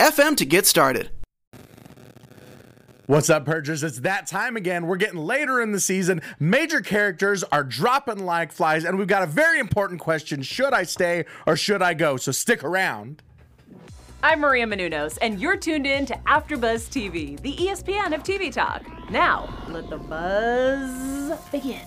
anchor.fm to get started. What's up, Purgers? It's that time again. We're getting later in the season. Major characters are dropping like flies, and we've got a very important question Should I stay or should I go? So stick around. I'm Maria Menounos, and you're tuned in to AfterBuzz TV, the ESPN of TV talk. Now, let the buzz begin.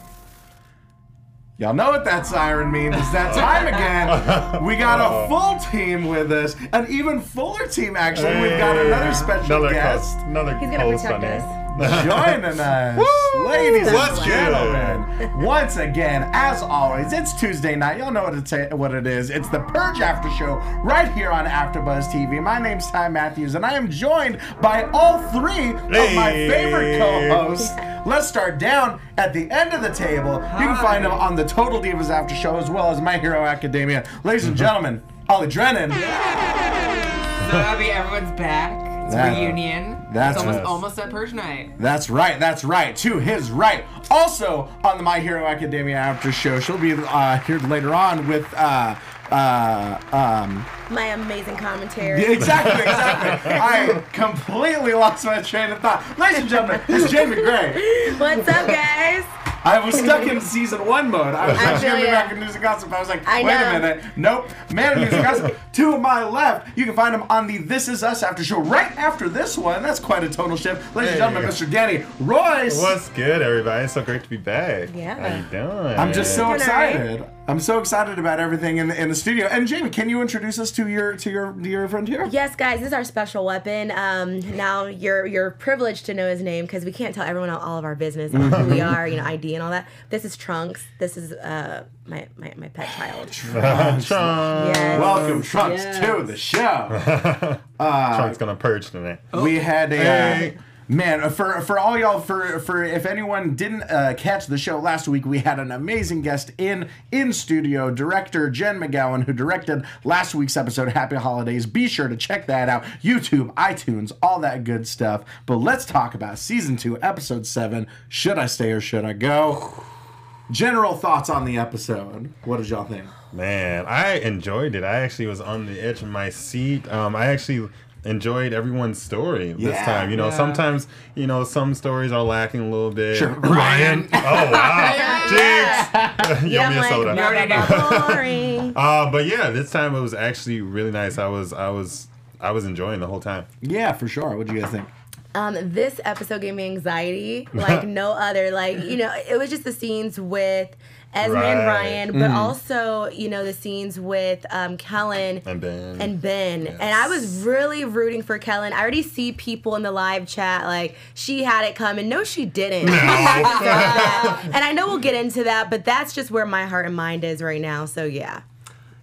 Y'all know what that siren means. It's that time again. We got a oh. full team with us, an even fuller team, actually. We've got another special another guest. Coast, another He's gonna coast protect on us. There. joining us. Ladies and gentlemen, once again, as always, it's Tuesday night. Y'all know what, it's, what it is. It's the Purge After Show right here on AfterBuzz TV. My name's Ty Matthews, and I am joined by all three of my favorite co-hosts. Let's start down at the end of the table. You can find them on the Total Divas After Show as well as My Hero Academia. Ladies and gentlemen, Ollie Drennan. So happy everyone's back. It's a That- reunion. That's it's almost, right. almost at Purge night. That's right, that's right. To his right. Also on the My Hero Academia after show, she'll be uh, here later on with uh, uh, um, My amazing commentary. yeah, exactly, exactly. I completely lost my train of thought. Ladies and gentlemen, it's Jaimi Gray. What's up, guys? I was stuck in season one mode. I was I just feel gonna be back in news and gossip. I was like, I wait a minute. Nope. Man of news and gossip. to my left, you can find him on the This Is Us after show right after this one. That's quite a total shift. Ladies and Hey. gentlemen, Mr. Danny Royce. What's good, everybody? It's so great to be back. Yeah. How you doing? I'm just so Doing all right. excited. I'm so excited about everything in the, in the studio. And Jaimi, can you introduce us to your to your to your friend here? Yes, guys, this is our special weapon. Um, now you're you're privileged to know his name because we can't tell everyone all of our business, and who we are, you know, ID and all that. This is Trunks. This is uh my my, my pet child. Trunks. Yes. Welcome, Trunks, Yes. to the show. uh, Trunk's gonna purge tonight. we had a Hey. uh, man for for all y'all for for if anyone didn't uh, catch the show last week, we had an amazing guest in in studio, director Jen McGowan, who directed last week's episode. Happy holidays! Be sure to check that out. YouTube, iTunes, all that good stuff. But let's talk about season two, episode seven. Should I stay or should I go? General thoughts on the episode. What did y'all think? Man, I enjoyed it. I actually was on the edge of my seat. Um, I actually enjoyed everyone's story this time. You know, Yeah. sometimes you know some stories are lacking a little bit. Sure. Ryan. oh wow. Jinx. Yummy Yeah, I'm like, soda. blah, blah, blah, boring. Uh, but yeah, this time it was actually really nice. I was, I was, I was enjoying the whole time. Yeah, for sure. What do you guys think? Um, this episode gave me anxiety like no other. Like you know, it was just the scenes with Esme and Ryan, but also you know the scenes with um, Kellen And Ben. and Ben. And I was really rooting for Kellen. I already see people in the live chat like she had it coming. No, she didn't. She had to say that. and I know we'll get into that, but that's just where my heart and mind is right now. So yeah.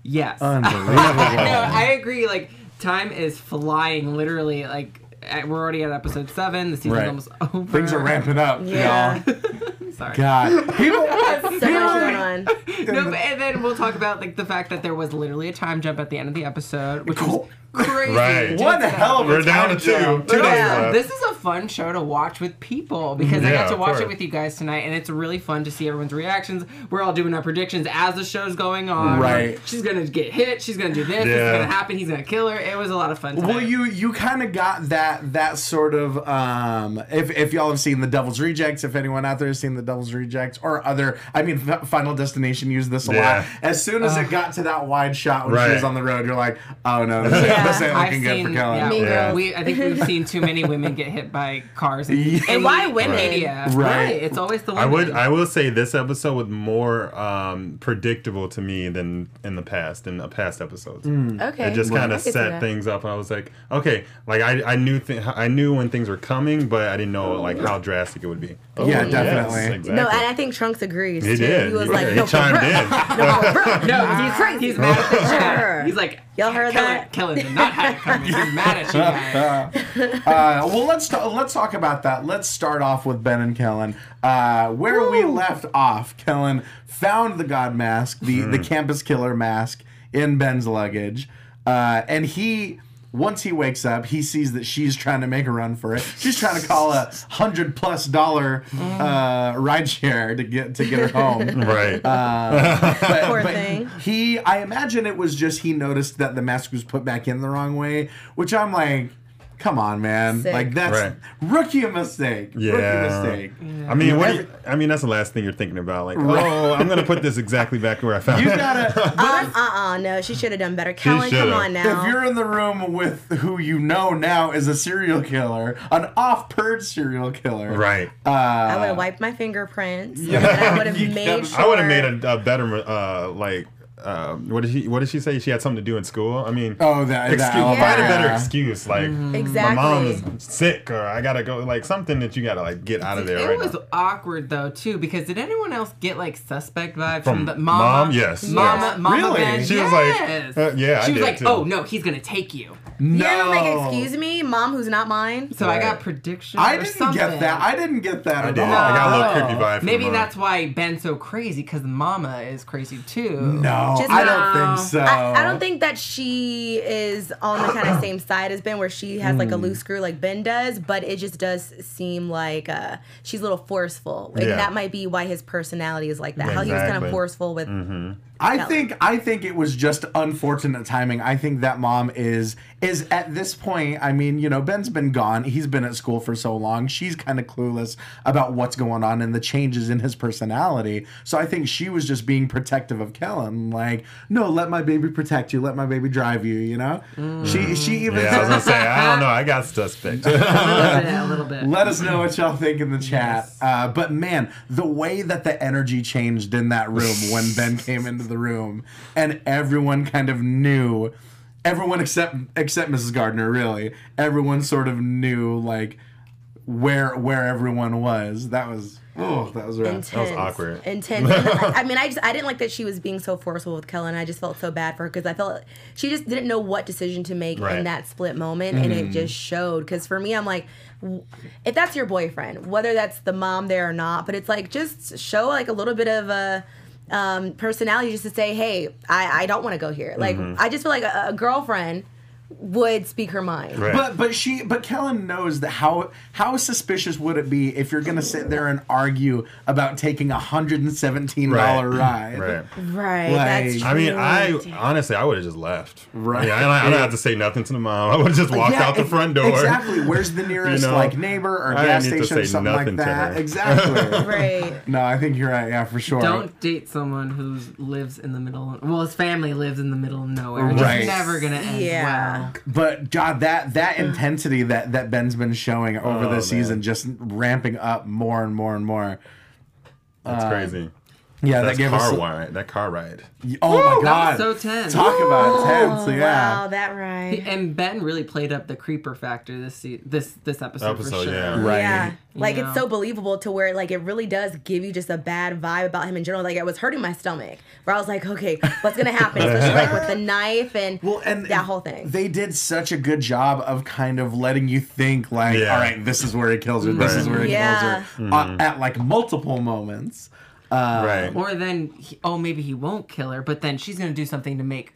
Yes. Unbelievable. no, I agree. Like time is flying. Literally, like we're already at episode seven. The season's Right. almost over. Things are ramping up, Yeah. y'all. Sorry. God, people. So much going on. No, but, and then we'll talk about like the fact that there was literally a time jump at the end of the episode, which Cool. was crazy. Right. Just What a that- hell of a We're down to two. jump. Two days Yeah, left. this is a fun show to watch with people because I got to watch it with you guys tonight, and it's really fun to see everyone's reactions. We're all doing our predictions as the show's going on. Right. She's gonna get hit. She's gonna do this. This is Yeah. gonna happen. He's gonna kill her. It was a lot of fun. Tonight. Well, you you kind of got that that sort of um if if y'all have seen the Devil's Rejects, if anyone out there has seen the Devil's Rejects or other, I mean, Final Destination used this a lot. As soon as it got to that wide shot when she was on the road, you're like, oh no, this, ain't Yeah. this I've looking good seen, for Kellen. yeah, Mean Yeah. We I think we've seen too many women get hit by cars. In, Yeah. And why the women? Media. Right. It's always the I would I will say this episode was more um, predictable to me than in the past in the past episodes. Okay. It just Well, kind I of could see set that. things up. I was like, okay, like I, I knew th- I knew when things were coming, but I didn't know like how drastic it would be. Oh, Yeah, yes, definitely. exactly. No, and I think Trunks agrees. he too. did. He was he, like, he no, for chimed real. in. No, for real. No, he's he's crazy. He's mad at the Sure. chat. He's like, Y'all heard Kellen, that? Kellen, not had it coming. I'm mad at you guys. Uh, well, let's ta- let's talk about that. Let's start off with Ben and Kellen. Uh, where we left off, Kellen found the God mask, the the campus killer mask in Ben's luggage, uh, and he. Once he wakes up, he sees that she's trying to make a run for it. She's trying to call a hundred plus dollar uh, ride share to get to get her home. Right. But, Poor but thing. He, I imagine it was just he noticed that the mask was put back in the wrong way, which I'm like, come on, man, Sick. like that's Right. rookie mistake. Yeah. Rookie mistake. I mean, what do you- I mean, that's the last thing you're thinking about. Like, oh, I'm gonna put this exactly back where I found You it. You gotta. Um, uh-uh, no, she should have done better. Kellen, come on now. If you're in the room with who you know now is a serial killer, an off-purge serial killer, Right. Uh, I would have wiped my fingerprints. and I would have made sure. I would have made a, a better, uh, like, uh, what did she? What did she say? She had something to do in school. I mean, Oh, that- excuse, that find a better excuse. Like, Exactly. my mom is sick, or I gotta go. Like something that you gotta like get out of there It right was now. awkward though too because did anyone else get like suspect vibes From from, the mama? mom? Yes. Mama, Yeah. mama Really? Ben? She was yes. like, uh, yeah, I She was did like, too. oh no, he's gonna take you. no. Yeah, like, excuse me, mom who's not mine. So I got predictions. I or didn't something. get that. I didn't get that I at did. all. I got a little No. creepy vibe. Maybe mom. that's why Ben's so crazy because Mama is crazy too. No, Just I not- don't think so. I, I don't think that she is on the kind of same side as Ben, where she has Hmm. like a loose screw like Ben does, but it just does seem like uh, she's a little forceful. And Yeah. that might be why his personality is like that. How he was kind of forceful with. I Kelly. think I think it was just unfortunate timing. I think that mom is is at this point. I mean, you know, Ben's been gone. He's been at school for so long. She's kind of clueless about what's going on and the changes in his personality. So I think she was just being protective of Kellen. Like, no, let my baby protect you. Let my baby drive you. You know. She she even Yeah, I was gonna say, I don't know. I got suspect. A little bit, a little bit. Let us know what y'all think in the chat. Uh, but man, the way that the energy changed in that room when Ben came into the room, and everyone kind of knew, everyone except except Mrs. Gardner, really, everyone sort of knew like where where everyone was. That was oh, that was rough. Intense. awkward. Intense. And I, I mean, I just I didn't like that she was being so forceful with Kellen. I just felt so bad for her because I felt she just didn't know what decision to make Right. in that split moment, and it mm-hmm. just showed. Because for me, I'm like, if that's your boyfriend, whether that's the mom there or not, but it's like just show like a little bit of a. Um, personality just to say, hey, I, I don't want to go here. Like, I just feel like a, a girlfriend would speak her mind. Right. But but she but Kellen knows that how how suspicious would it be if you're gonna sit there and argue about taking a hundred and seventeen dollar ride? Right. Right. Like- that's true. I mean, I honestly, I would have just left. Right. Yeah, I don't, I don't have to say nothing to the mom. I would have just walked Yeah, out the front door. Exactly. Where's the nearest know, like neighbor or I gas didn't need to station or say something like nothing to that? her. Exactly. Right. no, I think you're right. Yeah, for sure. Don't date someone who lives in the middle. Of, Well, his family lives in the middle of nowhere. Right. It's never gonna end Yeah. well. But God, that that intensity that that Ben's been showing over Oh, the season, just ramping up more and more and more. That's uh, crazy. Yeah, That that gave car us. ride. That car ride. Oh my That God! was so tense. Talk about tense. Yeah. Wow, that right. And Ben really played up the creeper factor this se- this this episode, for sure. yeah. Right. Yeah. Like Yeah. it's so believable to where like it really does give you just a bad vibe about him in general. Like it was hurting my stomach. Where I was like, okay, what's gonna happen? Especially like with the knife and Well, and that whole thing. They did such a good job of kind of letting you think, like, Yeah. all right, this is where he kills her. This Right. is where he Yeah. kills her, uh, at like multiple moments. Uh, right. Or then, he, oh, maybe he won't kill her, but then she's gonna do something to make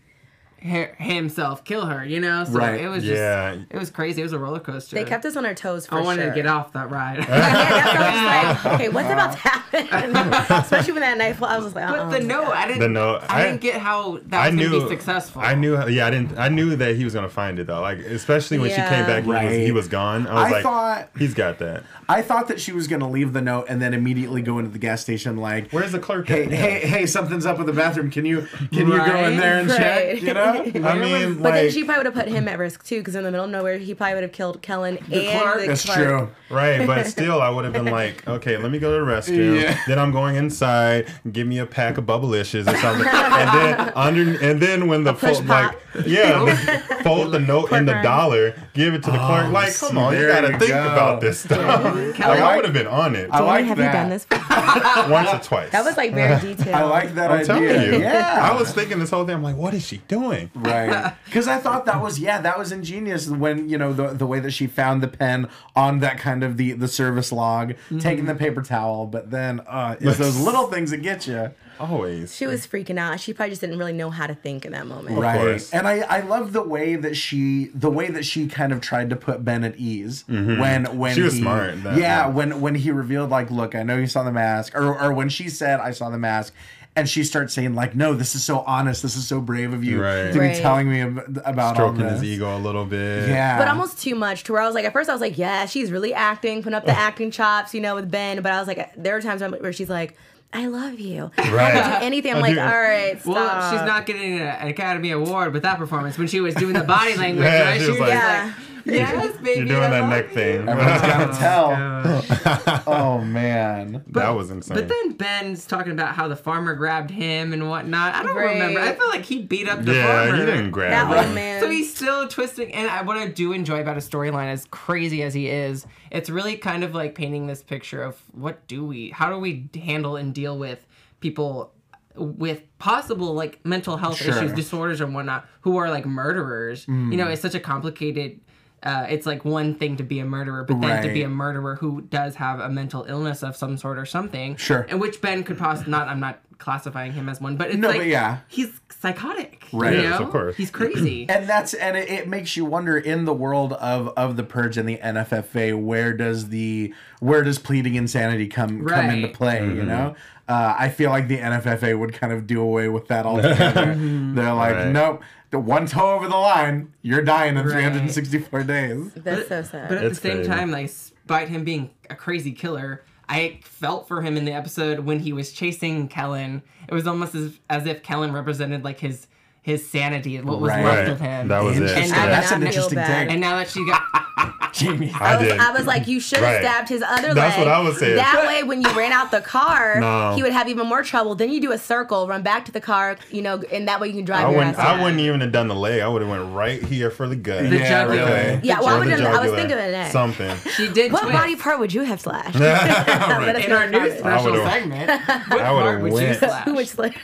her, himself kill her. You know? So Right. it was just, Yeah. it was crazy. It was a roller coaster. they kept us on our toes for I wanted sure. to get off that ride. Yeah, that's what I was like, okay, what's about to happen? Especially when that knife. I was just like, But uh-uh. the note, I didn't. The note, I, I- didn't get how that I was knew gonna be successful. I knew. Yeah, I didn't. I knew that he was gonna find it though. Like especially when she came back, he, Right. was, he was gone. I was I like, thought- he's got that. I thought that she was gonna leave the note and then immediately go into the gas station, like, Where's the clerk? hey, at? hey, hey, something's up with the bathroom. Can you can you go in there and check? Right. You know? I mean, But then she probably would have put him at risk too, because in the middle of nowhere, he probably would have killed Kellen and clerk? the That's clerk. true. right, but still, I would have been like, okay, let me go to the restroom. Yeah. Then I'm going inside. Give me a pack of bubblicious or something, and then under, and then when the push fo- like, yeah, the- fold the note in the Clerk. dollar, give it to the clerk. Oh, like, come on, you gotta you think go. about this stuff. like, I like- would have been on it I like have that. you done this before? once or twice. That was like very detailed. I like that I'm idea. telling you. Yeah. I was thinking this whole thing. I'm like, what is she doing? Way. Right. Because I thought that was yeah, that was ingenious when, you know, the the way that she found the pen on that kind of the the service log, taking the paper towel, but then uh it's those little things that get you. Always. She was freaking out. She probably just didn't really know how to think in that moment. Right. course. And I I love the way that she the way that she kind of tried to put Ben at ease when when Mm-hmm. She was he- smart that, yeah, yeah. when when he revealed like, look, I know you saw the mask or or when she said I saw the mask and she starts saying like, no, this is so honest. This is so brave of you Right. to Right. be telling me ab- about Stroking all this. his ego a little bit. Yeah. But almost too much to where I was like, at first I was like, yeah, she's really acting, putting up the acting chops, you know, with Ben. But I was like, there are times where she's like, I love you. Right. I'll do anything. I'm like, all right, stop. Well, she's not getting an Academy Award with that performance when she was doing the body language. Yeah, right? she She was was like- Yeah. like, yes, baby. You're doing I that neck you." thing. Everyone's gotta tell. Oh, Gosh. Oh man. that was insane. But then Ben's talking about how the farmer grabbed him and whatnot. I don't Right. remember. I feel like he beat up the yeah, farmer. he didn't grab that her. one man. So he's still twisting, and I, what I do enjoy about his storyline, as crazy as he is, it's really kind of like painting this picture of what do we, how do we handle and deal with people with possible like mental health Sure. issues, disorders, and whatnot, who are like murderers. You mm. know, it's such a complicated. Uh, it's like one thing to be a murderer, but then to be a murderer who does have a mental illness of some sort or something. Sure. And which Ben could possibly not. I'm not classifying him as one, but it's No, like but yeah. he's psychotic. Right. You Yes, of course. He's crazy. And that's and it, it makes you wonder in the world of of the purge and the NFFA where does the where does pleading insanity come come into play you Mm-hmm. know uh, I feel like the NFFA would kind of do away with that altogether they're like Right. nope the one toe over the line you're dying in Right. 364 days That's so sad. But at It's the same crazy. time, like, despite him being a crazy killer, I felt for him in the episode when he was chasing Kellen. It was almost as, as if Kellen represented like his his sanity, what was Right. left Right. of him. That was it. Interesting. And I that's an interesting take and now that she got Jaimi I, I was, did. I was like, you should have Right. stabbed his other That's leg. That's what I was saying. That way, when you ran out the car, No. he would have even more trouble. Then you do a circle, run back to the car, you know, and that way you can drive I your wouldn't. ass I wouldn't even have done the leg. I would have went right here for the gut. The Yeah, jugular. really. Yeah, well, I Or would the have. I was jugular. thinking of the neck. Something. she did What twist. body part would you have slashed? Let in our new special segment. What I part would you slash? Who would slash?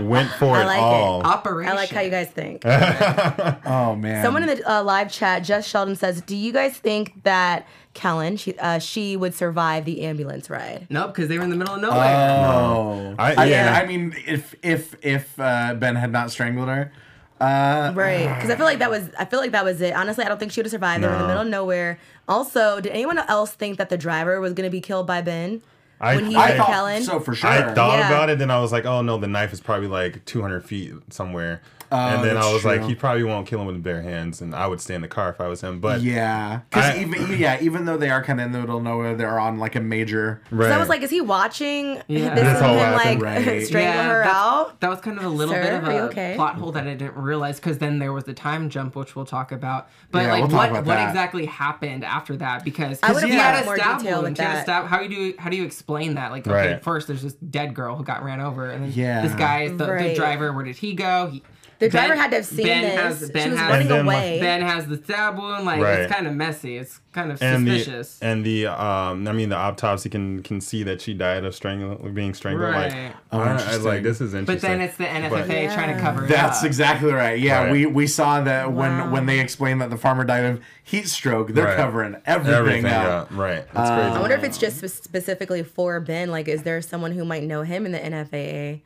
Went for it like it. all. Operation. I like how you guys think. oh man Someone in the uh, live chat, Jess Sheldon says, "Do you guys think that Kellen, she, uh, she would survive the ambulance ride?" Nope, because they were in the middle of nowhere. oh I- I, yeah. I mean if if if uh, Ben had not strangled her uh, Right, because I feel like that was I feel like that was it. Honestly, I don't think she would have survived. They were in the middle of nowhere. Also, did anyone else think that the driver was going to be killed by Ben I, when he I, thought Kellen? so for sure I thought Yeah. about it, then I was like, oh no, the knife is probably like 200 feet somewhere. Oh, and then I that's was like, he probably won't kill him with bare hands, and I would stay in the car if I was him. But Yeah, because even yeah, even though they are kind of in the middle of nowhere, they're on like a major. right. So I was like, is he watching Yeah. this, This and whole like happened, right. strangle her that's- out? That was kind of a little Sir, bit of a okay? plot hole that I didn't realize because then there was the time jump, which we'll talk about. But Yeah, like, we'll talk what about what that. exactly happened after that? Because I would've had a more stab detail wound. with She had a that. stab. How do you how do you explain that? Like, okay, Right. first there's this dead girl who got ran over, and then Yeah. this guy, the, the driver, where did he go? He, The driver had to have seen ben this. Has, ben she was has, running And then, like, away. Ben has the stab wound. Like Right. it's kind of messy. It's kind of and suspicious. the and the um, I mean the autopsy can can see that she died of strangling, being strangled. Right. Like, Oh, I, I like, this is interesting. but then it's the NFFA But- trying to cover it That's up. exactly right. Yeah, Right. we we saw that when Wow. when they explained that the farmer died of heat stroke. They're Right. covering everything, everything up. yeah, right. That's crazy. I wonder if it's just specifically for Ben. Like, is there someone who might know him in the NFFA?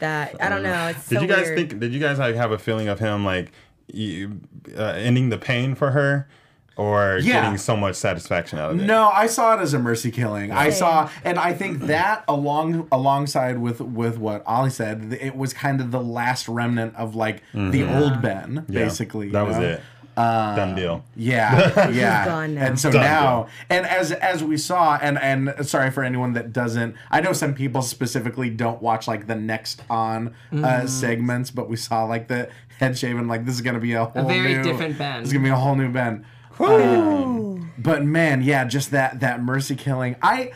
That I don't know. It's so did you guys weird. think? Did you guys like have a feeling of him like you, uh, ending the pain for her, or Yeah. getting so much satisfaction out of it? No, I saw it as a mercy killing. I saw, and I think that along alongside with with what Ollie said, it was kind of the last remnant of like the old Ben, Mm-hmm. Yeah, basically. that you was know? it. Done deal. Yeah, yeah. gone now. And so Done now, and as as we saw, and and sorry for anyone that doesn't. I know some people specifically don't watch like the next on Mm-hmm. uh, segments, but we saw like the head shaven. Like this is gonna be a whole very new, different Ben. This is gonna be a whole new Ben. Um, but man, yeah, just that that mercy killing. I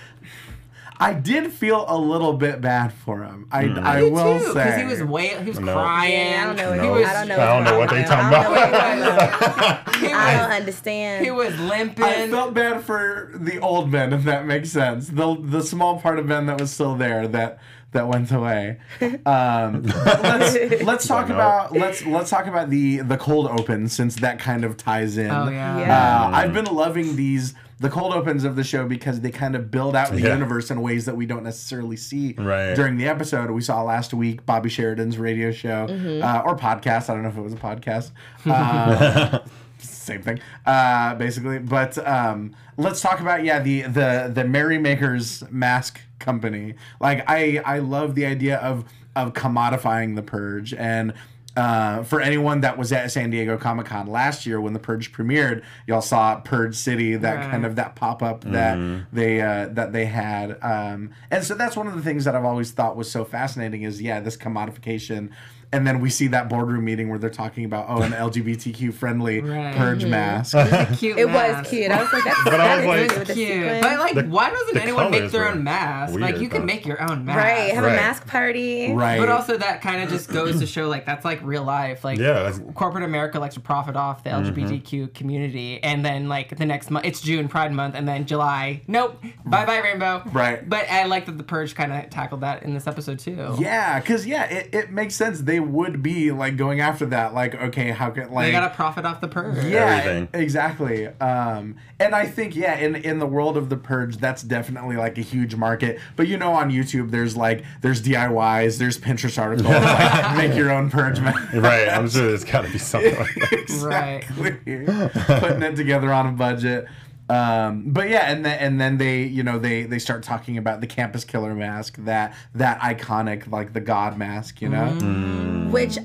I did feel a little bit bad for him. I, Mm. I Me will too, say he was way he was No. crying. Yeah, I don't know. He was, I don't know. I don't know what they going on. talking I don't know what you're talking about. He I don't understand. he was limping. I felt bad for the old men, if that makes sense. The the small part of Ben that was still there that that went away. Um, let's let's talk Why not? about let's let's talk about the the cold open since that kind of ties in. Oh, yeah. Yeah. Uh, I've been loving these the cold opens of the show because they kind of build out the Yeah. universe in ways that we don't necessarily see Right. during the episode. We saw last week Bobby Sheridan's radio show uh, or podcast. I don't know if it was a podcast. Uh, same thing, uh, basically. But um, let's talk about yeah the the the Merrymakers mask company. Like I I love the idea of of commodifying the purge and. Uh, for anyone that was at San Diego Comic Con last year when the Purge premiered, y'all saw Purge City, that Right. kind of that pop up that they uh, that they had, um, and so that's one of the things that I've always thought was so fascinating is yeah this commodification, and then we see that boardroom meeting where they're talking about oh an LGBTQ friendly Right. Purge mask. cute it mask. was cute. I was like, that's But I was like- really with the Cute. But like, The- why doesn't anyone make their own mask? like, weird, you can make your own mask. right, have a mask party. right. But also that kind of just goes to show like that's like real life. Like Yeah, corporate America likes to profit off the mm-hmm. LGBTQ community, and then like the next month it's June Pride Month, and then July, nope, bye bye rainbow. Right. But I like that the Purge kind of tackled that in this episode too. yeah, because yeah, it, it makes sense. They would be like going after that. Like, okay, how can like They gotta profit off the Purge. yeah, Everything. exactly. Um, and I think yeah, in in the world of the purge, that's definitely like a huge market. But you know, on YouTube, there's like there's DIYs, there's Pinterest articles, like make your own purge mask. right. I'm sure there's got to be something like that. exactly. Putting it together on a budget. Um, but yeah, and then and then they, you know, they they start talking about the campus killer mask, that that iconic like the god mask, you know. Mm-hmm. Which,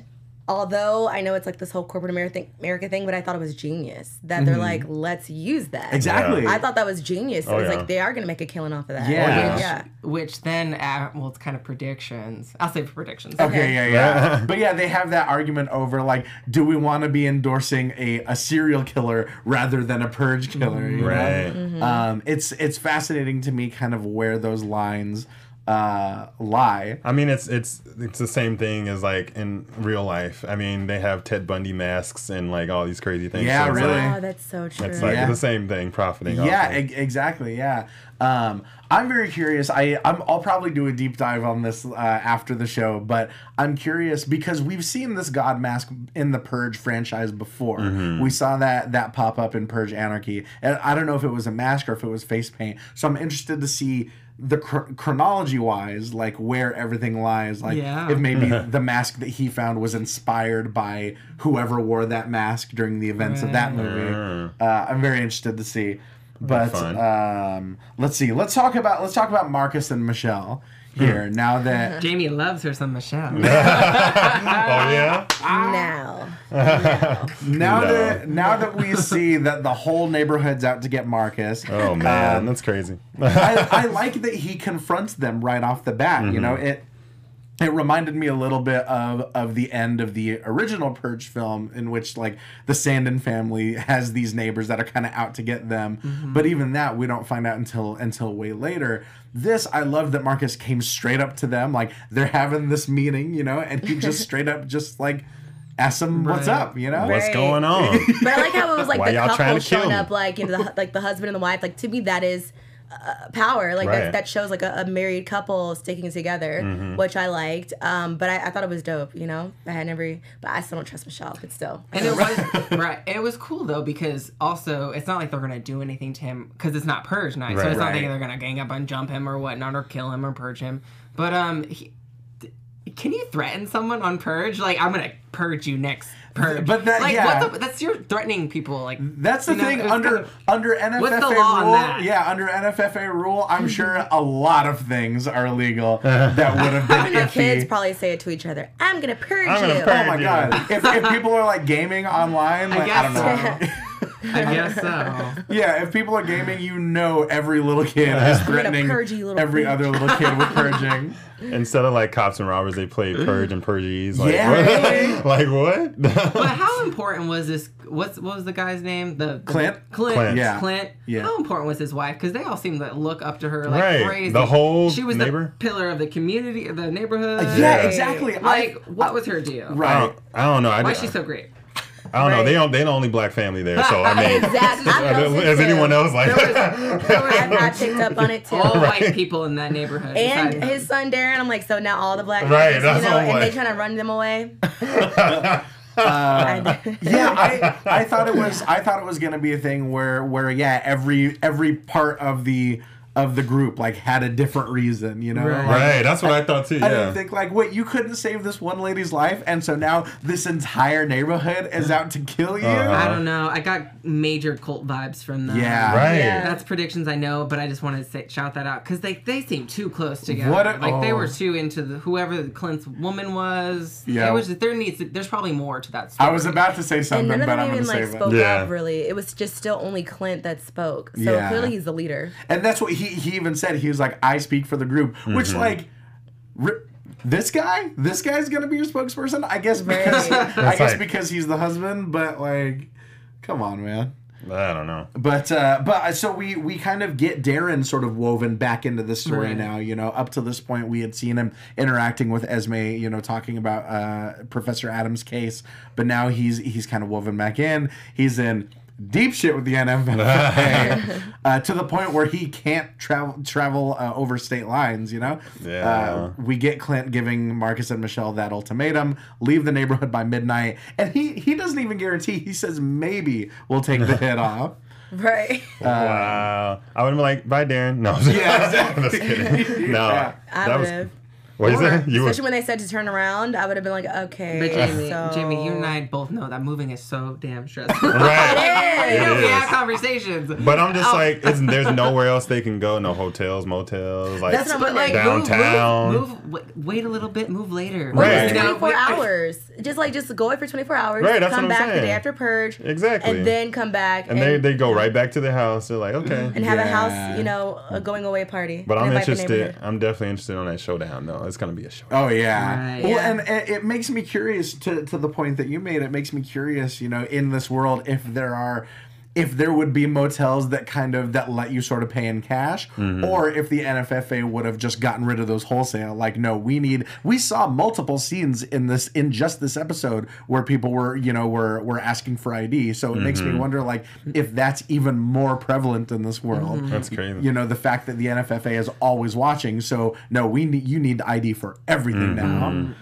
although I know it's like this whole corporate America America thing, but I thought it was genius that they're like, let's use that. Exactly. I thought that was genius. Oh, it was yeah. like they are gonna make a killing off of that. Yeah. yeah. Which then, uh, well, it's kind of predictions. I'll say for predictions. Okay, yeah, yeah. but yeah, they have that argument over like, do we want to be endorsing a, a serial killer rather than a purge killer? you know? Right. Um, it's it's fascinating to me, kind of where those lines uh, lie. I mean, it's it's it's the same thing as like in real life. I mean, they have Ted Bundy masks and like all these crazy things. Yeah, it's really. Like, Oh, that's so true. it's like Yeah. the same thing, profiting. off Yeah, of. e- exactly. Yeah. Um, I'm very curious. I I'm, I'll probably do a deep dive on this uh, after the show, but I'm curious because we've seen this God mask in the Purge franchise before. We saw that that pop up in Purge Anarchy, and I don't know if it was a mask or if it was face paint. So I'm interested to see the chro- chronology wise, like where everything lies. Like Yeah. if maybe the mask that he found was inspired by whoever wore that mask during the events of that movie. Uh, I'm very interested to see. But um, let's see. Let's talk about let's talk about Marcus and Michelle here. Now that Jaimi loves her some Michelle. Oh yeah. now. now No. that now that we see that the whole neighborhood's out to get Marcus. Oh man, um, that's crazy. I, I like that he confronts them right off the bat. You Mm-hmm. know, it it reminded me a little bit of of the end of the original Purge film, in which like the Sandin family has these neighbors that are kind of out to get them. Mm-hmm. But even that we don't find out until until way later. This I love that Marcus came straight up to them, like they're having this meeting, you know, and he just straight up just like asked them what's up, you know. What's Right. going on? But I like how it was like Why the y'all trying couple to showing me? up, like you know, the, like the husband and the wife. Like to me, that is uh, power. Like Right. that, that shows like a, a married couple sticking together, Mm-hmm. which I liked. Um, but I, I thought it was dope. You know, I had never, but I still don't trust Michelle. But still, And it was right. It was cool though because also it's not like they're gonna do anything to him because it's not purge night. So Right. it's not Right. like they're gonna gang up and jump him or whatnot or kill him or purge him. But um, he, th- can you threaten someone on purge? Like I'm gonna purge you next purge. But that- like yeah. what the, that's you're threatening people. Like That's the you know, thing under kind of- under NFFA What's the law on rule. that? Yeah, under NFFA rule, I'm sure a lot of things are illegal that would have been the kids probably say it to each other. I'm gonna purge I'm gonna you. purge Oh my you. god! If, if people are like gaming online, like I, guess don't know. I guess so. Yeah, if people are gaming, you know every little kid is threatening purge you, little every bitch. other little kid with purging. Instead of like cops and robbers, they play purge and purges. Like, Yeah. what? like what? But how important was this? What's what was the guy's name? The, the Clint? Clint. Clint. Yeah. Clint. Yeah. How important was his wife? Because they all seem to look up to her like Right. crazy. The whole she was neighbor? the pillar of the community, of the neighborhood. Yeah, exactly. I- Like, what was her deal? I Right. don't, I don't know. I, Why is she so great? I don't know. They Right. don't. They the only black family there. So I mean, Exactly. I noticed it as anyone else like. I, I picked up on it too. All white people in that neighborhood. And besides- his son Darren, I'm like, so now all the black Right, kids, that's you know, what I'm and they like. trying to run them away. I- uh, yeah, I I thought it was I thought it was gonna be a thing where where yeah every every part of the of the group like had a different reason, you know. Right. Like, right. That's what I thought too. I Yeah. didn't think like, wait, you couldn't save this one lady's life, and so now this entire neighborhood is out to kill you. Uh-huh. I don't know. I got major cult vibes from them. Yeah. Right. Yeah. That's predictions I know, but I just wanted to say, shout that out because they they seem too close together. What a- like they oh. were too into the whoever Clint's woman was. Yeah. It was there needs there's probably more to that story. I was about to say something, and something, none of them I'm even like spoke it. Yeah. up really. It was just still only Clint that spoke. So Yeah. clearly he's the leader. And that's what he he even said. He was like, "I speak for the group," which Mm-hmm. like. ri- this guy, this guy's gonna be your spokesperson. I guess because Right. I guess like- because he's the husband. But like, come on, man. I don't know. But uh, but uh, so we we kind of get Darren sort of woven back into the story Right. now. You know, up to this point, we had seen him interacting with Esme. You know, talking about uh, Professor Adams' case, but now he's he's kind of woven back in. He's in deep shit with the NFA uh, to the point where he can't travel travel uh, over state lines. You know, Yeah. uh, we get Clint giving Marcus and Michelle that ultimatum: leave the neighborhood by midnight, and he he doesn't even guarantee. He says maybe we'll take the hit off. Right. wow. I would have been like, bye, Darren. No. Yeah, exactly. I'm just kidding. No. Yeah. I that would was. Have. What is that? You Especially were. when they said to turn around, I would have been like, okay. But Jaimi, so... Jaimi, you and I both know that moving is so damn stressful. Right. you know, It we is. have conversations. But I'm just Oh. like, it's, there's nowhere else they can go. No hotels, motels. Like, That's not But like Downtown. move, move, move, wait, wait a little bit, move later. Or Right. just You know, 24 hours. Just like just go away for 24 hours. Right, that's come what I'm back the day after purge. Exactly. And then come back and they, they go right back to their house. They're like, okay. and have a house, you know, a going away party. But I'm interested. I'm definitely interested on that showdown. though. It's gonna be a show. Oh yeah. Right. Well, Yeah. and it, it makes me curious to to the point that you made. It makes me curious, you know, in this world, if there are. If there would be motels that kind of that let you sort of pay in cash, Mm-hmm. or if the NFFA would have just gotten rid of those wholesale, like no, we need. We saw multiple scenes in this in just this episode where people were you know were were asking for ID. So it makes Mm-hmm. me wonder like if that's even more prevalent in this world. That's crazy. You know the fact that the NFFA is always watching. So no, we need you need ID for everything Mm-hmm. now.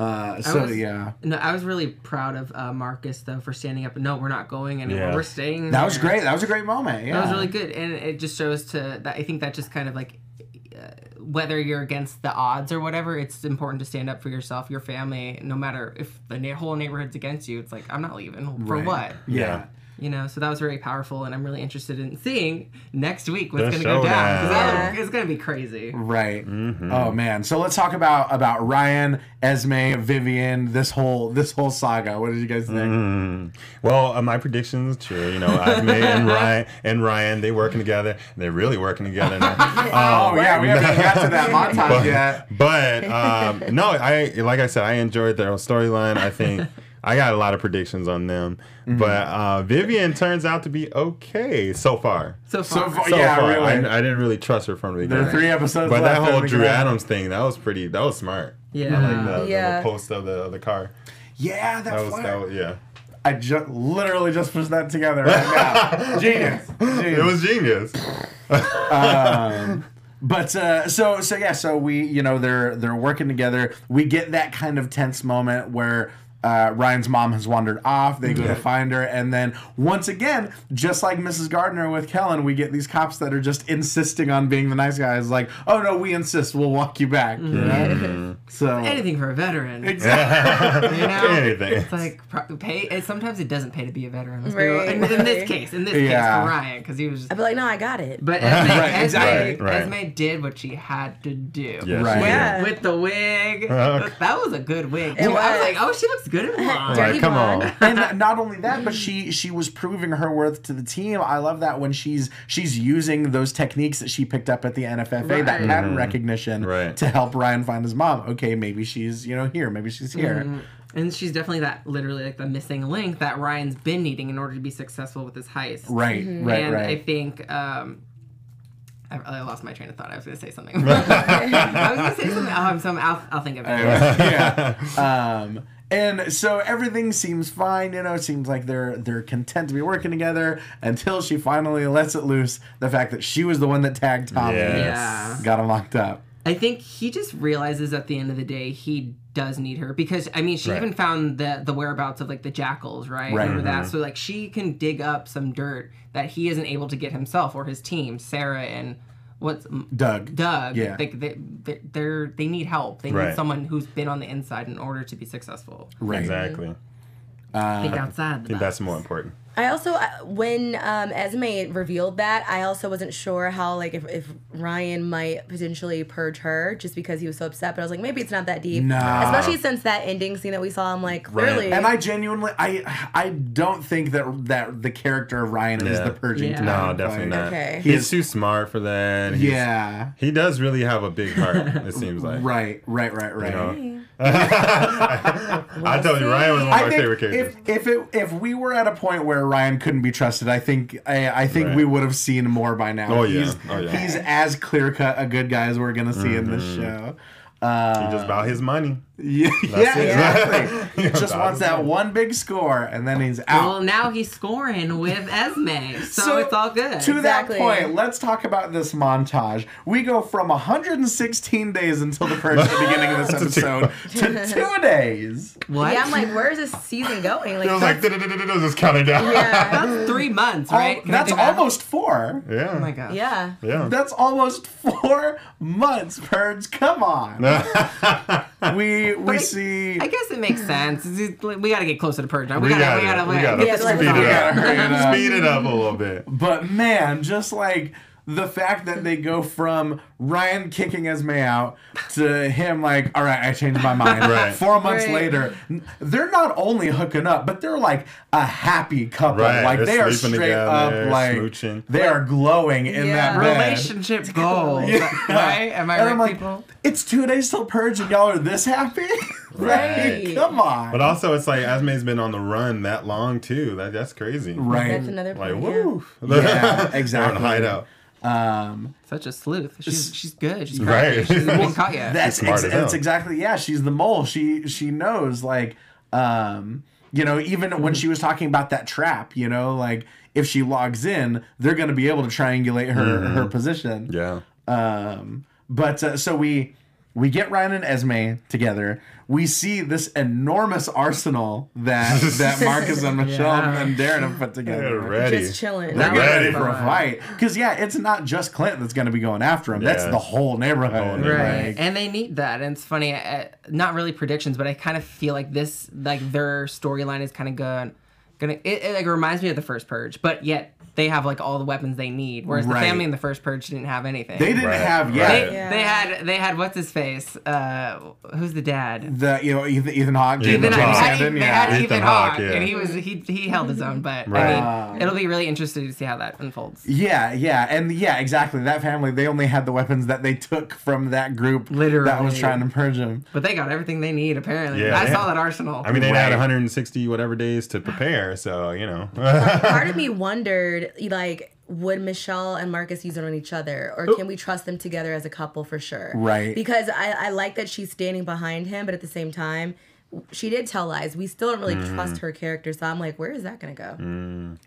Uh, so was- yeah, No, I was really proud of uh, Marcus though for standing up. No, we're not going anywhere. Yeah. We're staying. that was great. That was a great moment. Yeah, That was really good, and it just shows to that. I think that just kind of like uh, whether you're against the odds or whatever, it's important to stand up for yourself, your family, no matter if the na- whole neighborhood's against you. It's like I'm not leaving for Right. what. Yeah. You know, so that was very powerful, and I'm really interested in seeing next week what's going to go down. 'cause that showdown. look- It's going to be crazy. Right. Mm-hmm. Oh man. So let's talk about about Ryan, Esme, Vivian, this whole this whole saga. What did you guys think? Mm. Well, uh, my predictions, true. You know, I've made and Ryan and Ryan, they working together. They're really working together now. Oh Um, yeah, we haven't even got to that montage but, yet. but um, no, I like I said, I enjoyed their storyline. I think I got a lot of predictions on them. Mm-hmm. But uh, Vivian turns out to be okay so far. So So far, far, So yeah, far, really. I, I didn't really trust her from the beginning. there beginning. are three episodes But left. that whole Drew can- Adams thing, that was pretty. That was smart. yeah. I like the, the Yeah. little post of the of the car. Yeah, that, That was flare. that was yeah. I just literally just put that together right now. Genius. Genius. It was genius. um, but uh, so so yeah, so we you know they're they're working together. We get that kind of tense moment where. Uh, Ryan's mom has wandered off. They go to find her, and then once again, just like Mrs. Gardner with Kellen, we get these cops that are just insisting on being the nice guys. Like, oh no, we insist. We'll walk you back. You know? So Anything for a veteran. exactly. You know? Anything. It's like pay. It, sometimes it doesn't pay to be a veteran. Let's Right. real. In, in this case, in this case for Ryan, because he was. Just, I'd be like, no, I got it. But Esme, Right, Esme, exactly. Right. Esme did what she had to do. Yes, Right. she. Yeah. With the wig, Uh, that was a good wig. It too. I was was. like, oh, she looks good and blonde. Dirty Like, come blonde. on. and not only that, but she she was proving her worth to the team. I love that when she's she's using those techniques that she picked up at the NFFA, that Right. pattern recognition, Right. to help Ryan find his mom. Okay, maybe she's you know here, maybe she's here. And she's definitely that literally like the missing link that Ryan's been needing in order to be successful with this heist. Right, right, and I think um, I, I lost my train of thought. I was going to say something. I was going to say something. Oh, I'm some. I'll, I'll think of it. yeah. Um, and so everything seems fine, you know. It seems like they're they're content to be working together until she finally lets it loose. The fact that she was the one that tagged Tommy, Yes. Yeah. got him locked up. I think he just realizes at the end of the day he does need her because I mean she Right. even found the the whereabouts of like the jackals, right? Right. Remember that? Mm-hmm. So like she can dig up some dirt that he isn't able to get himself or his team, Sarah and what's Doug. Doug. Yeah. They, they, they, they're, they need help. They need Right. someone who's been on the inside in order to be successful. Right. Exactly. I Think outside the think box. that's more important. I also uh, when um, Esme revealed that, I also wasn't sure how like if, if Ryan might potentially purge her just because he was so upset. But I was like, maybe it's not that deep. Nah. Especially since that ending scene that we saw. I'm like, clearly. And I genuinely, I I don't think that that the character of Ryan is the purging. Yeah. No, definitely Like, not. Okay. He's too smart for that. He's- Yeah. He does really have a big heart, it seems like. Right, right, right, right. You know? I tell you, Ryan was one of I my think favorite characters. if if it if we were at a point where Ryan couldn't be trusted, I think I, I think Right. we would have seen more by now. Oh, yeah. He's, Oh, yeah. he's as clear cut a good guy as we're gonna see in this show. Uh, he just about his money. Yeah, yeah, it. exactly. he just wants that one big score, and then he's out. Well, now he's scoring with Esme, so, it's all good. To Exactly. that point, let's talk about this montage. We go from 116 days until the purge at the beginning of this episode to two days. what? yeah, I'm like, where's this season going? Like, It was like, just counting down. yeah, that's three months, right? Al- Can I that's almost four. Yeah. Oh my god. yeah. Yeah. That's almost four months, Purge. Come on. we we I- see. I guess it makes sense. We gotta get closer to purge now. We, We gotta, gotta, we gotta, we we gotta get like, this speed movie it on. up. Hurry it up. Speed it up a little bit. But man, just like the fact that they go from Ryan kicking Esme out to him like, all right, I changed my mind. Right. Four months Right. later, they're not only hooking up, but they're like a happy couple. Right, Like they're they are sleeping straight up, like smooching. they are glowing in Yeah. that bed. Relationship goals, right? Am I And right, I'm like, people? it's two days till purge, and y'all are this happy? Right. Like, come on. But also, it's like Esme's been on the run that long too. That that's crazy. right. That's another Like point. woo. Yeah, They're exactly. on hideout. Um, Such a sleuth. She's she's good. She's Right. crafty. She hasn't been caught yet. that's smart ex- as hell. that's exactly yeah she's the mole she she knows like um you know even when she was talking about that trap you know like if she logs in they're going to be able to triangulate her her position Yeah. um but uh, so we we get Ryan and Esme together. We see this enormous arsenal that that Marcus and Michelle Yeah. and Darren have put together. They're ready. Just chilling. They're That ready for a fight. Because, yeah, it's not just Clint that's going to be going after him. That's the whole neighborhood. whole. Right, Like, and they need that, and it's funny. Uh, not really predictions, but I kind of feel like this, like their storyline is kind of good. Gonna, it, it like reminds me of the first Purge, but yet they have like all the weapons they need, whereas Right. the family in the first Purge didn't have anything. they didn't Right, have, yeah. right. They, Yeah. they had they had what's his face? Uh, who's the dad? The you know Ethan, Ethan Hawke, Ethan James Ethan, Hawke. Hawke. Sandin, They yeah. had Ethan Ethan Hawke, Hawke, yeah. and he was he he held his own. But Right. I mean, it'll be really interesting to see how that unfolds. Yeah, yeah, and yeah, exactly. That family, they only had the weapons that they took from that group that was trying to purge him. But they got everything they need apparently. Yeah, I they saw had- that arsenal. I mean, they had Right. 160 whatever days to prepare, so you know. Part of me wondered, like, would Michelle and Marcus use it on each other, or can we trust them together as a couple for sure? Right. Because I, I like that she's standing behind him, but at the same time, she did tell lies. We still don't really trust her character, so I'm like, where is that gonna go?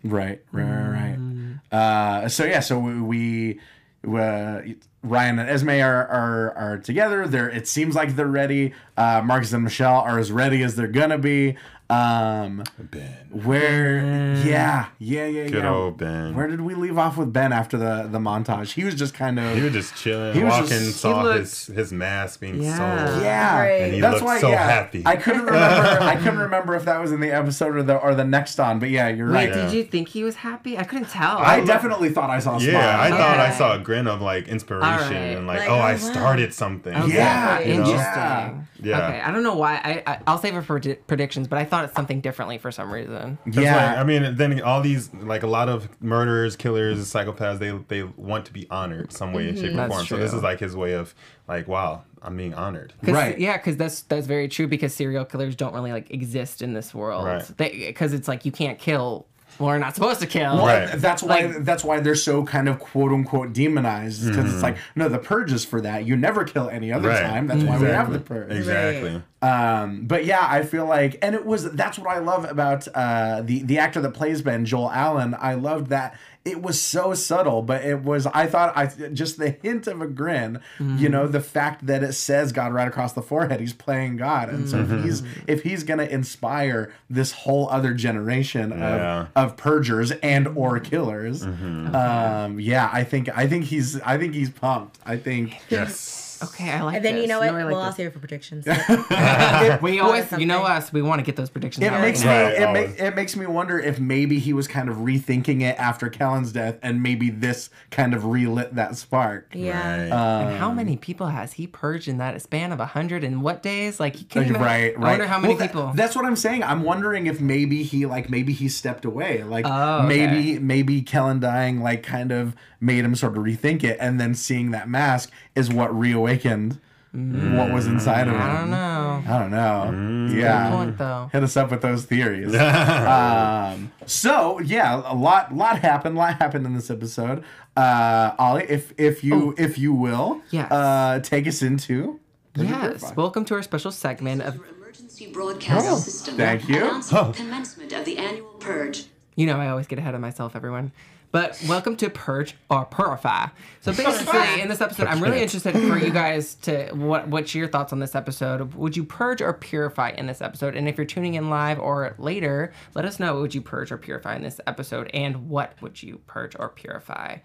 Right, right, right, right. Uh, so yeah, so we, we uh, Ryan and Esme are, are are together. They're it seems like they're ready. Uh, Marcus and Michelle are as ready as they're gonna be. Um, Ben. Where, yeah, yeah, yeah, Good yeah. old Ben. Where did we leave off with Ben after the the montage? He was just kind of He was just chilling, He was walking, just- saw he his his mask being Yeah. sold. Yeah, Right. And he that's looked why. so yeah, happy. I couldn't remember. I couldn't remember if that was in the episode or the or the next on. But yeah, you're Wait, right. did you think he was happy? I couldn't tell. I definitely thought I saw a smile. Yeah, I thought I saw a grin of like inspiration Alright. and like, Like, oh, oh, I wow. started something. Okay, Yeah, you know? interesting. Yeah. Yeah. Okay, I don't know why. I, I I'll save it for predi- predictions, but I thought it's something differently for some reason. That's yeah. like- I mean, then all these like a lot of murderers, killers, psychopaths, they they want to be honored some way, shape, or Mm-hmm. That's form. So this is like his way of like, wow, I'm being honored. 'Cause- Right. Yeah, because that's that's very true. Because serial killers don't really like exist in this world. Right. Because it's like you can't kill. Well, we're not supposed to kill. Well, Right. That's why Like- that's why they're so kind of quote unquote demonized because it's like no, the purge is for that. You never kill any other Right. time. That's why we have the purge. Exactly. Um, but yeah, I feel like, and it was that's what I love about uh, the the actor that plays Ben, Joel Allen. I loved that it was so subtle, but it was. I thought I just the hint of a grin. You know, the fact that it says God right across the forehead. He's playing God, and so if he's if he's gonna inspire this whole other generation of Yeah. of purgers and or killers, um, yeah, I think I think he's I think he's pumped. I think. Yes. Okay, I like. And then you know what? No, I like well, I'll this. save it for predictions. we always, you know us, we want to get those predictions. It out makes right me. Right, it, always. make, it makes me wonder if maybe he was kind of rethinking it after Kelen's death, and maybe this kind of relit that spark. yeah. Right. And how um, many people has he purged in that span of a hundred and what days? Like, you uh, Right, can right. I wonder how many Well, tha- people. that's what I'm saying. I'm wondering if maybe he like maybe he stepped away. Like Oh, okay. maybe maybe Kellen dying like kind of made him sort of rethink it, and then seeing that mask is what reawakened what was inside of him. Mm. I don't know. I don't know. Yeah. Good point, though. Hit us up with those theories. um, so yeah, a lot, lot happened. lot happened in this episode. Uh, Ollie, if if you if you will, Oh. Yes. uh, take us into. Yes. Welcome to our special segment of Emergency broadcast Oh, system. thank you. Announcing commencement of the annual purge. You know, I always get ahead of myself, everyone. But welcome to Purge or Purify. So basically, in this episode, I'm really interested for you guys to what what's your thoughts on this episode? Would you purge or purify in this episode? And if you're tuning in live or later, let us know would you purge or purify in this episode, and what would you purge or purify?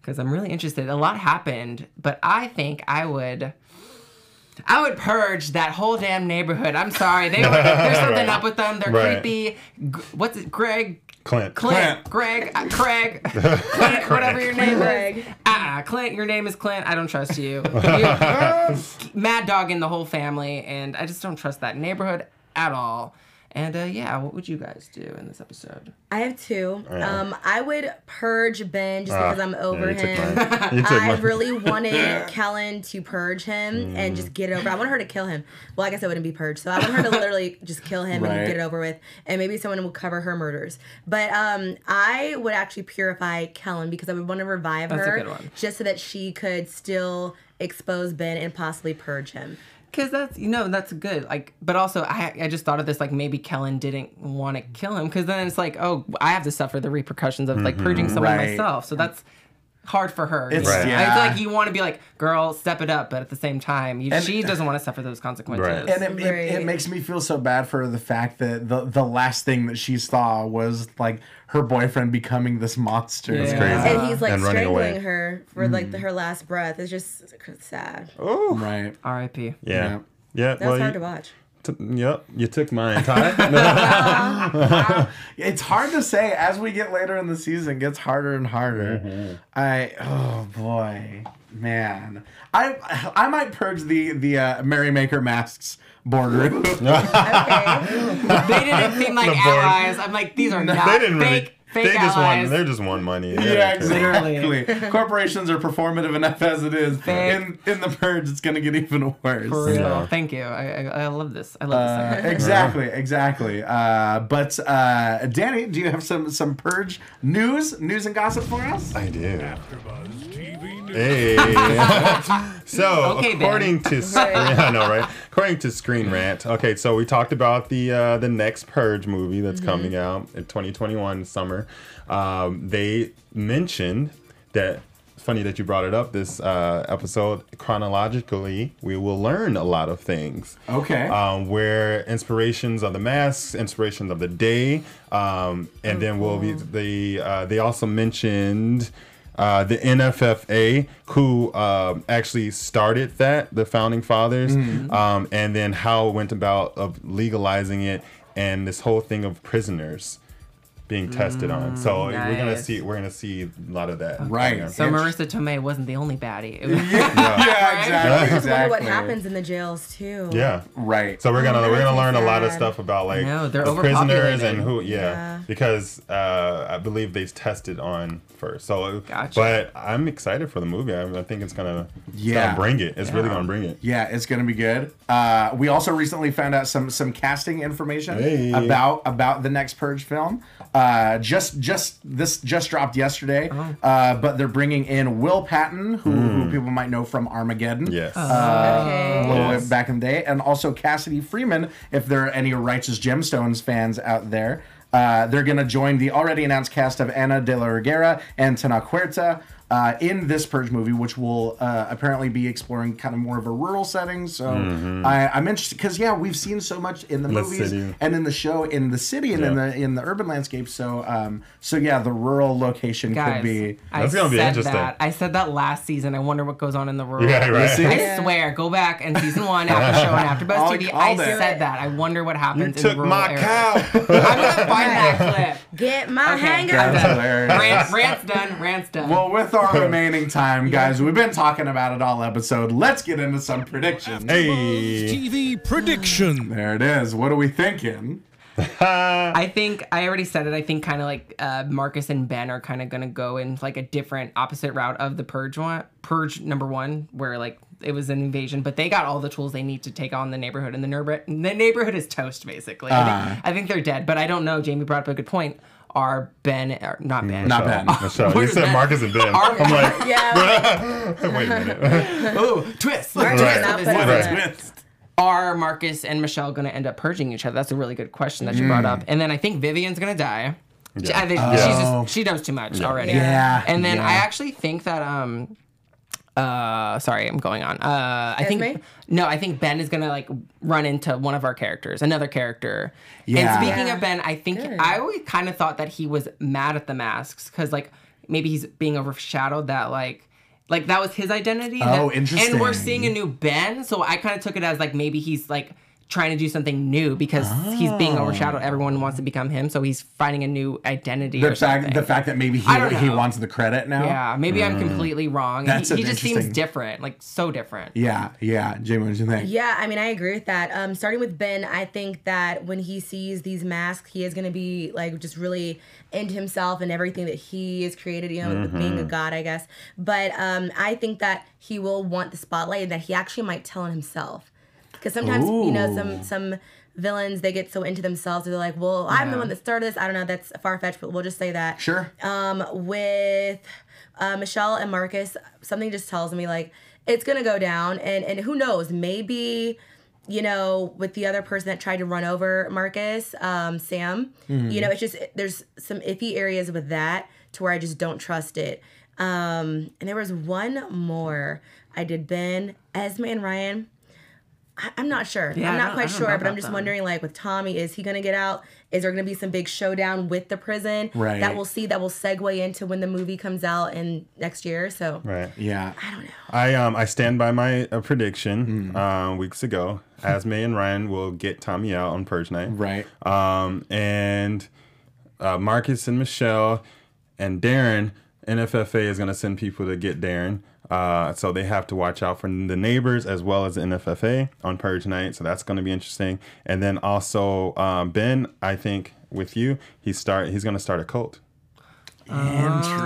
Because I'm really interested. A lot happened, but I think I would. I would purge that whole damn neighborhood. I'm sorry. They were, there's something up with them. They're Right. creepy. G- What's it? Greg Clint. Clint, Greg, uh, Craig, Clint, whatever your name Greg. is. Uh-uh, Clint, your name is Clint. I don't trust you. You're Mad dog in the whole family, and I just don't trust that neighborhood at all. And uh, yeah, what would you guys do in this episode? I have two. Yeah. Um, I would purge Ben just Ah, because I'm over you took him. mine. You took I really wanted Kelen to purge him and Mm. just get it over. I want her to kill him. Well, I guess I wouldn't be purged, so I want her to literally just kill him Right. and get it over with, and maybe someone will cover her murders. But um, I would actually purify Kelen because I would want to revive That's a her good one. just so that she could still expose Ben and possibly purge him. Because that's you know that's good. Like, but also I I just thought of this like maybe Kelen didn't want to kill him because then it's like oh I have to suffer the repercussions of like purging someone Right. myself. So that's hard for her. It's- Right. yeah. It's like you want to be like girl step it up, but at the same time you, And- she doesn't want to suffer those consequences. Right. And it, it, it makes me feel so bad for the fact that the the last thing that she saw was like her boyfriend becoming this monster. That's crazy. and he's like And strangling away. her for like the, mm-hmm. her last breath. It's just sad. Oh. Right. R.I.P. Yeah. Yeah. Yeah. That's well, hard you, to watch. T- yep. You took mine, Ty. It's hard to say as we get later in the season. It gets harder and harder. I oh boy, man. I I might purge the the uh, Merrymaker masks boardroom. Okay. They didn't seem like The allies. I'm like these are not they didn't fake. really. Fake they just allies. want they're just want money. Yeah, Literally. exactly. Corporations are performative enough as it is. Fake. In in the purge, it's gonna get even worse. For real. Yeah. Thank you. I, I, I love this. I love this. Uh, segment. exactly, exactly. Uh, but uh, Danny, do you have some some purge news, news and gossip for us? I do. Hey. so Okay, Ben. according to yeah, I know, right? According to Screen Rant, okay, so we talked about the uh, the next Purge movie that's coming out in 2021 summer. Um, they mentioned that funny that you brought it up. This uh, episode chronologically, we will learn a lot of things. Okay. Um, where inspirations of the masks, inspirations of the day, um, and then we'll be the. Uh, they also mentioned. Uh, the NFFA, who um actually started that, the founding fathers, um, and then how it went about of legalizing it, and this whole thing of prisoners being tested on. So we're gonna see we're gonna see a lot of that. Right. Yeah. So Marisa Tomei wasn't the only baddie. It was, yeah, exactly. I exactly. what happens in the jails too. Yeah. Right. So we're gonna we're gonna that's learn a lot of stuff about like know, they're the prisoners and who yeah, Yeah. because uh, I believe they tested on first. So Gotcha. but I'm excited for the movie. I, I think it's gonna it's Yeah. gonna bring it. It's really gonna bring it. Yeah, it's gonna be good. Uh, we also recently found out some some casting information Hey. about about the next Purge film. Uh, just just this just dropped yesterday. Oh. Uh, but they're bringing in Will Patton, who, who people might know from Armageddon. Hmm. Yes. a little Yes. back in the day, and also Cassidy Freeman. If there are any Righteous Gemstones fans out there, uh, they're going to join the already announced cast of Ana de la Reguera and Tenoch Huerta uh, in this Purge movie, which will uh, apparently be exploring kind of more of a rural setting. So I, I'm interested because yeah, we've seen so much in the Mm-hmm. The movies city. and in the show in the city and in the in the urban landscape. So um, so yeah, the rural location guys, could be. I That's gonna be said interesting. That. I said that last season. I wonder what goes on in the rural. Yeah, right. see? I swear, go back and season one after show and after Buzz I'll TV. call I that. said that. I wonder what You happens in the took rural my area. cow. I'm gonna find that clip. Get my Okay. hanger. That's hilarious. Rant, rant's done. Rant's done. Well, with our remaining time, guys, we've been talking about it all episode. Let's get into some predictions. hey. TV prediction. There it is. What are we thinking? I think I already said it. I think kind of like uh, Marcus and Ben are kind of gonna go in like a different opposite route of the purge one, purge number one, where like it was an invasion, but they got all the tools they need to take on the neighborhood, and the neighborhood the neighborhood is toast basically. Uh-huh. think, I think they're dead, but I don't know. Jaimi brought up a good point. Are Ben or not Ben? Not Ben. Michelle, you said that? Marcus and Ben. Are- I'm like, Yeah. wait a minute. Ooh, twist. Marcus Right. did not put it Right. in there. Are Marcus and Michelle going to end up purging each other? That's a really good question that you brought up. And then I think Vivian's going to die. She- I think she's just she knows too much already. Yeah, And then yeah. I actually think that um uh sorry, I'm going on. Uh I think no, I think Ben is going to like run into one of our characters, another character. Yeah. And speaking Yeah. of Ben, I think Good. I always kind of thought that he was mad at the masks cuz like maybe he's being overshadowed that like like that was his identity. Oh, that- interesting. And we're seeing a new Ben, so I kind of took it as like maybe he's like trying to do something new because he's being Oh. overshadowed. Everyone wants to become him, so he's finding a new identity. The or fact, the fact that maybe he, he wants the credit now. Yeah, maybe I'm completely wrong. That's he he just seems different, like so different. Yeah, yeah. Jaimi, what did you think? Yeah, I mean, I agree with that. Um, starting with Ben, I think that when he sees these masks, he is going to be like just really into himself and everything that he has created, you know, being a god, I guess. But um, I think that he will want the spotlight and that he actually might tell on himself. Because sometimes, you know, some some villains they get so into themselves they're like, well, I'm the one that started this. I don't know, that's far fetched, but we'll just say that. Sure. Um, with uh, Michelle and Marcus, something just tells me like it's gonna go down, and and who knows, maybe you know with the other person that tried to run over Marcus, um, Sam, you know, it's just there's some iffy areas with that to where I just don't trust it. Um, and there was one more. I did Ben, Esme, and Ryan. I- I'm not sure. Yeah, I'm not quite I don't know sure, but I'm just them. wondering, like, with Tommy, is he gonna get out? Is there gonna be some big showdown with the prison Right. that we'll see that will segue into when the movie comes out in next year? So Right. Yeah. I don't know. I um I stand by my uh, prediction Uh weeks ago. Esme and Ryan will get Tommy out on Purge Night. Right. Um and uh, Marcus and Michelle and Darren NFFA is gonna send people to get Darren. Uh, so they have to watch out for the neighbors as well as the NFFA on Purge Night. So that's going to be interesting. And then also um, Ben, I think with you, he start he's going to start a cult. Interesting.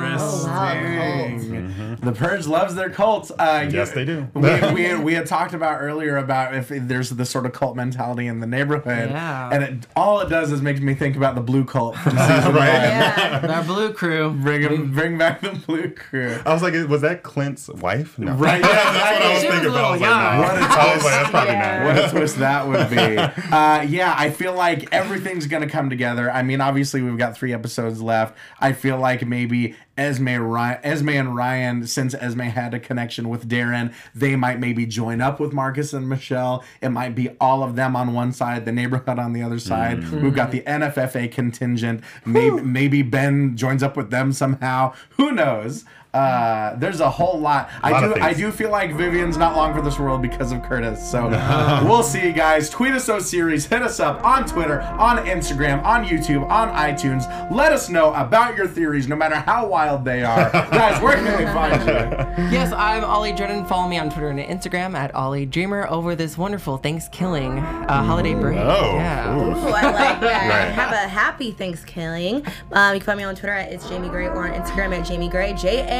The Purge loves their cults. Uh, you- Yes, they do. we, we, had, we had talked about earlier about if there's this sort of cult mentality in the neighborhood, Yeah. and it, all it does is make me think about the blue cult from season Right. one. Yeah. The blue crew. Bring 'em- bring back the blue crew. I was like, was that Clint's wife? No. Right. Yeah, that's what I was She thinking a about. I was like, no. young. What a I was like, that's probably Yeah. What a twist that would be. Uh, yeah, I feel like everything's going to come together. I mean, obviously, we've got three episodes left. I feel like maybe Esme, Ryan, Esme and Ryan, since Esme had a connection with Darren, they might maybe join up with Marcus and Michelle. It might be all of them on one side, the neighborhood on the other side. Mm. We've got the NFFA contingent. Maybe, maybe Ben joins up with them somehow. Who knows? Uh, there's a whole lot. I lot of do. I do feel like Vivian's not long for this world because of Curtis. So we'll see you guys. Tweet us those series. Hit us up on Twitter, on Instagram, on YouTube, on iTunes. Let us know about your theories, no matter how wild they are. guys, where can they find you? Yes, I'm Ollie Jordan. Follow me on Twitter and Instagram at Ollie Dreamer over this wonderful Thanksgiving uh, holiday break. Oh, yeah. ooh. Ooh, I like that. Right. Have a happy Thanksgiving. Um, you can find me on Twitter at it's Jaimi Gray or on Instagram at Jaimi Gray. J A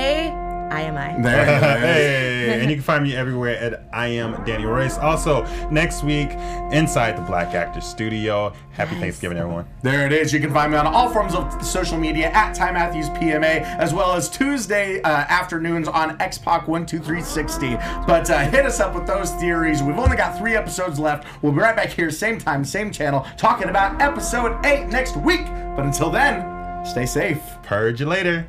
I M I. There it is. hey, and you can find me everywhere at I am Danny Royce. Also, next week, inside the Black Actors Studio. Happy Thanksgiving, everyone. There it is. You can find me on all forms of social media at Ty Matthews PMA, as well as Tuesday uh, afternoons on Xpac 12360. But uh, hit us up with those theories. We've only got three episodes left. We'll be right back here, same time, same channel, talking about episode eight next week. But until then, stay safe. Purge you later.